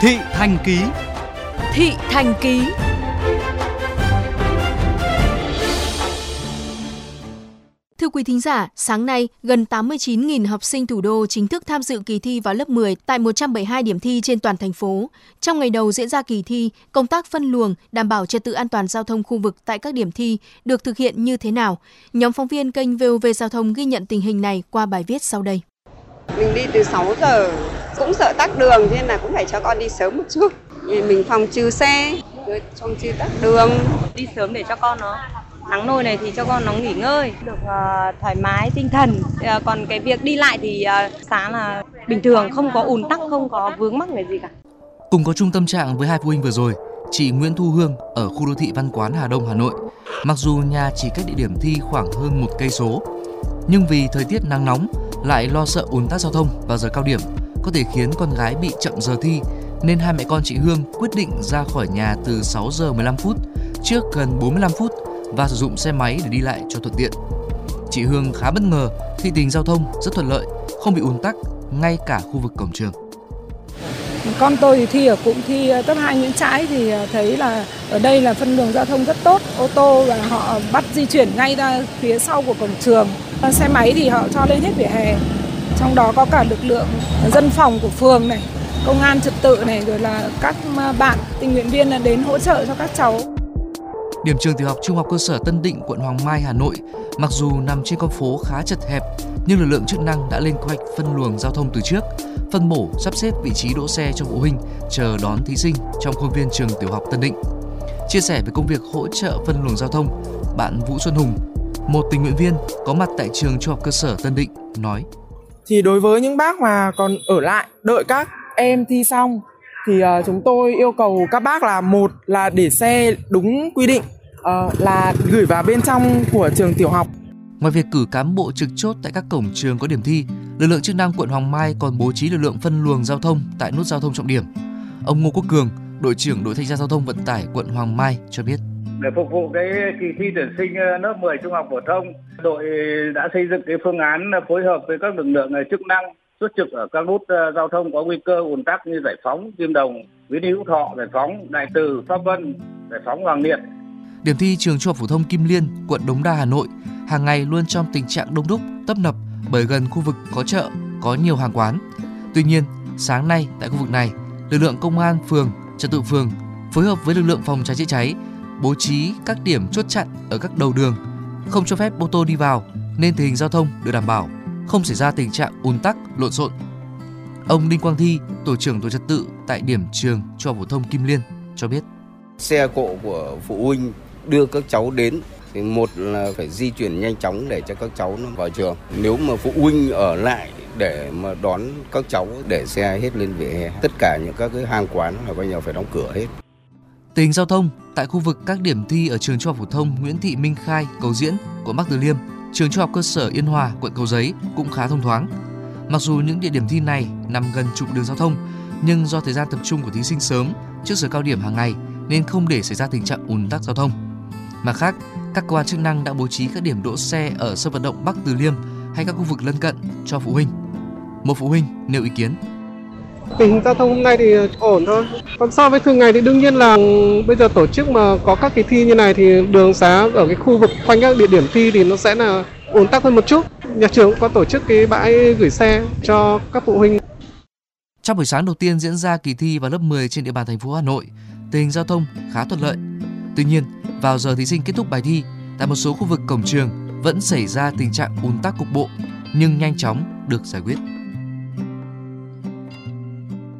Thị Thành Ký Thị Thành Ký Thưa quý thính giả, sáng nay, gần 89.000 học sinh thủ đô chính thức tham dự kỳ thi vào lớp 10 tại 172 điểm thi trên toàn thành phố. Trong ngày đầu diễn ra kỳ thi, công tác phân luồng, đảm bảo trật tự an toàn giao thông khu vực tại các điểm thi được thực hiện như thế nào? Nhóm phóng viên kênh VOV Giao thông ghi nhận tình hình này qua bài viết sau đây. Mình đi từ 6 giờ, cũng sợ tắc đường nên là cũng phải cho con đi sớm một chút. Mình phòng trừ xe, phòng trừ tắc đường. Đi sớm để cho con nó nắng nôi này thì cho con nó nghỉ ngơi. Được uh, thoải mái tinh thần. Uh, còn cái việc đi lại thì uh, sáng là bình thường không có ùn tắc không có vướng mắc cái gì cả. Cùng có chung tâm trạng với hai phụ huynh vừa rồi chị Nguyễn Thu Hương ở khu đô thị Văn Quán Hà Đông Hà Nội. Mặc dù nhà chỉ cách địa điểm thi khoảng hơn một cây số nhưng vì thời tiết nắng nóng lại lo sợ ùn tắc giao thông vào giờ cao điểm có thể khiến con gái bị chậm giờ thi nên hai mẹ con chị Hương quyết định ra khỏi nhà từ 6 giờ 15 phút trước gần 45 phút và sử dụng xe máy để đi lại cho thuận tiện. Chị Hương khá bất ngờ khi tình giao thông rất thuận lợi, không bị ùn tắc ngay cả khu vực cổng trường. Con tôi thì thi ở cũng thi ờ, cấp 2 Nguyễn Trãi thì ờ, thấy là ở đây là phân đường giao thông rất tốt, ô tô và họ bắt di chuyển ngay ra phía sau của cổng trường. Xe máy thì họ cho lên hết vỉa hè. Trong đó có cả lực lượng dân phòng của phường này, công an trật tự này rồi là các bạn tình nguyện viên đến hỗ trợ cho các cháu. Điểm trường tiểu học trung học cơ sở Tân Định, quận Hoàng Mai, Hà Nội, mặc dù nằm trên con phố khá chật hẹp, nhưng lực lượng chức năng đã lên kế hoạch phân luồng giao thông từ trước, phân bổ sắp xếp vị trí đỗ xe cho phụ huynh chờ đón thí sinh trong khuôn viên trường tiểu học Tân Định. Chia sẻ về công việc hỗ trợ phân luồng giao thông, bạn Vũ Xuân Hùng, một tình nguyện viên có mặt tại trường trung học cơ sở Tân Định nói: thì đối với những bác mà còn ở lại đợi các em thi xong thì uh, chúng tôi yêu cầu các bác là một là để xe đúng quy định uh, là gửi vào bên trong của trường tiểu học. Ngoài việc cử cán bộ trực chốt tại các cổng trường có điểm thi, lực lượng chức năng quận Hoàng Mai còn bố trí lực lượng phân luồng giao thông tại nút giao thông trọng điểm. Ông Ngô Quốc Cường, đội trưởng đội thanh tra giao thông vận tải quận Hoàng Mai cho biết. Để phục vụ cái kỳ thi tuyển sinh ờ, lớp 10 trung học phổ thông, đội đã xây dựng cái phương án phối hợp với các lực lượng ờ, chức năng xuất trực ở các nút ờ, giao thông có nguy cơ ùn tắc như giải phóng Kim Đồng, Nguyễn Hữu Thọ, giải phóng Đại Từ, Pháp Vân, giải phóng Hoàng Liệt. Điểm thi trường trung học phổ thông Kim Liên, quận Đống Đa, Hà Nội hàng ngày luôn trong tình trạng đông đúc, tấp nập bởi gần khu vực có chợ, có nhiều hàng quán. Tuy nhiên, sáng nay tại khu vực này, lực lượng công an phường, trật tự phường phối hợp với lực lượng phòng cháy chữa cháy bố trí các điểm chốt chặn ở các đầu đường, không cho phép ô tô đi vào nên tình hình giao thông được đảm bảo, không xảy ra tình trạng ùn tắc, lộn xộn. Ông Đinh Quang Thi, tổ trưởng tổ trật tự tại điểm trường cho phổ thông Kim Liên cho biết: xe cộ của phụ huynh đưa các cháu đến thì một là phải di chuyển nhanh chóng để cho các cháu nó vào trường. Nếu mà phụ huynh ở lại để mà đón các cháu để xe hết lên vỉa hè, tất cả những các cái hàng quán là bây giờ phải đóng cửa hết. Tình hình giao thông tại khu vực các điểm thi ở trường trung học phổ thông Nguyễn Thị Minh Khai, Cầu Diễn, quận Bắc Từ Liêm, trường trung học cơ sở Yên Hòa, quận Cầu Giấy cũng khá thông thoáng. Mặc dù những địa điểm thi này nằm gần trục đường giao thông, nhưng do thời gian tập trung của thí sinh sớm trước giờ cao điểm hàng ngày nên không để xảy ra tình trạng ùn tắc giao thông. Mặt khác, các cơ quan chức năng đã bố trí các điểm đỗ xe ở sân vận động Bắc Từ Liêm hay các khu vực lân cận cho phụ huynh. Một phụ huynh nêu ý kiến. Tình hình giao thông hôm nay thì ổn thôi. Còn so với thường ngày thì đương nhiên là bây giờ tổ chức mà có các kỳ thi như này thì đường xá ở cái khu vực quanh các địa điểm thi thì nó sẽ là ổn tắc hơn một chút. Nhà trường cũng có tổ chức cái bãi gửi xe cho các phụ huynh. Trong buổi sáng đầu tiên diễn ra kỳ thi vào lớp 10 trên địa bàn thành phố Hà Nội, tình hình giao thông khá thuận lợi. Tuy nhiên, vào giờ thí sinh kết thúc bài thi, tại một số khu vực cổng trường vẫn xảy ra tình trạng ùn tắc cục bộ nhưng nhanh chóng được giải quyết.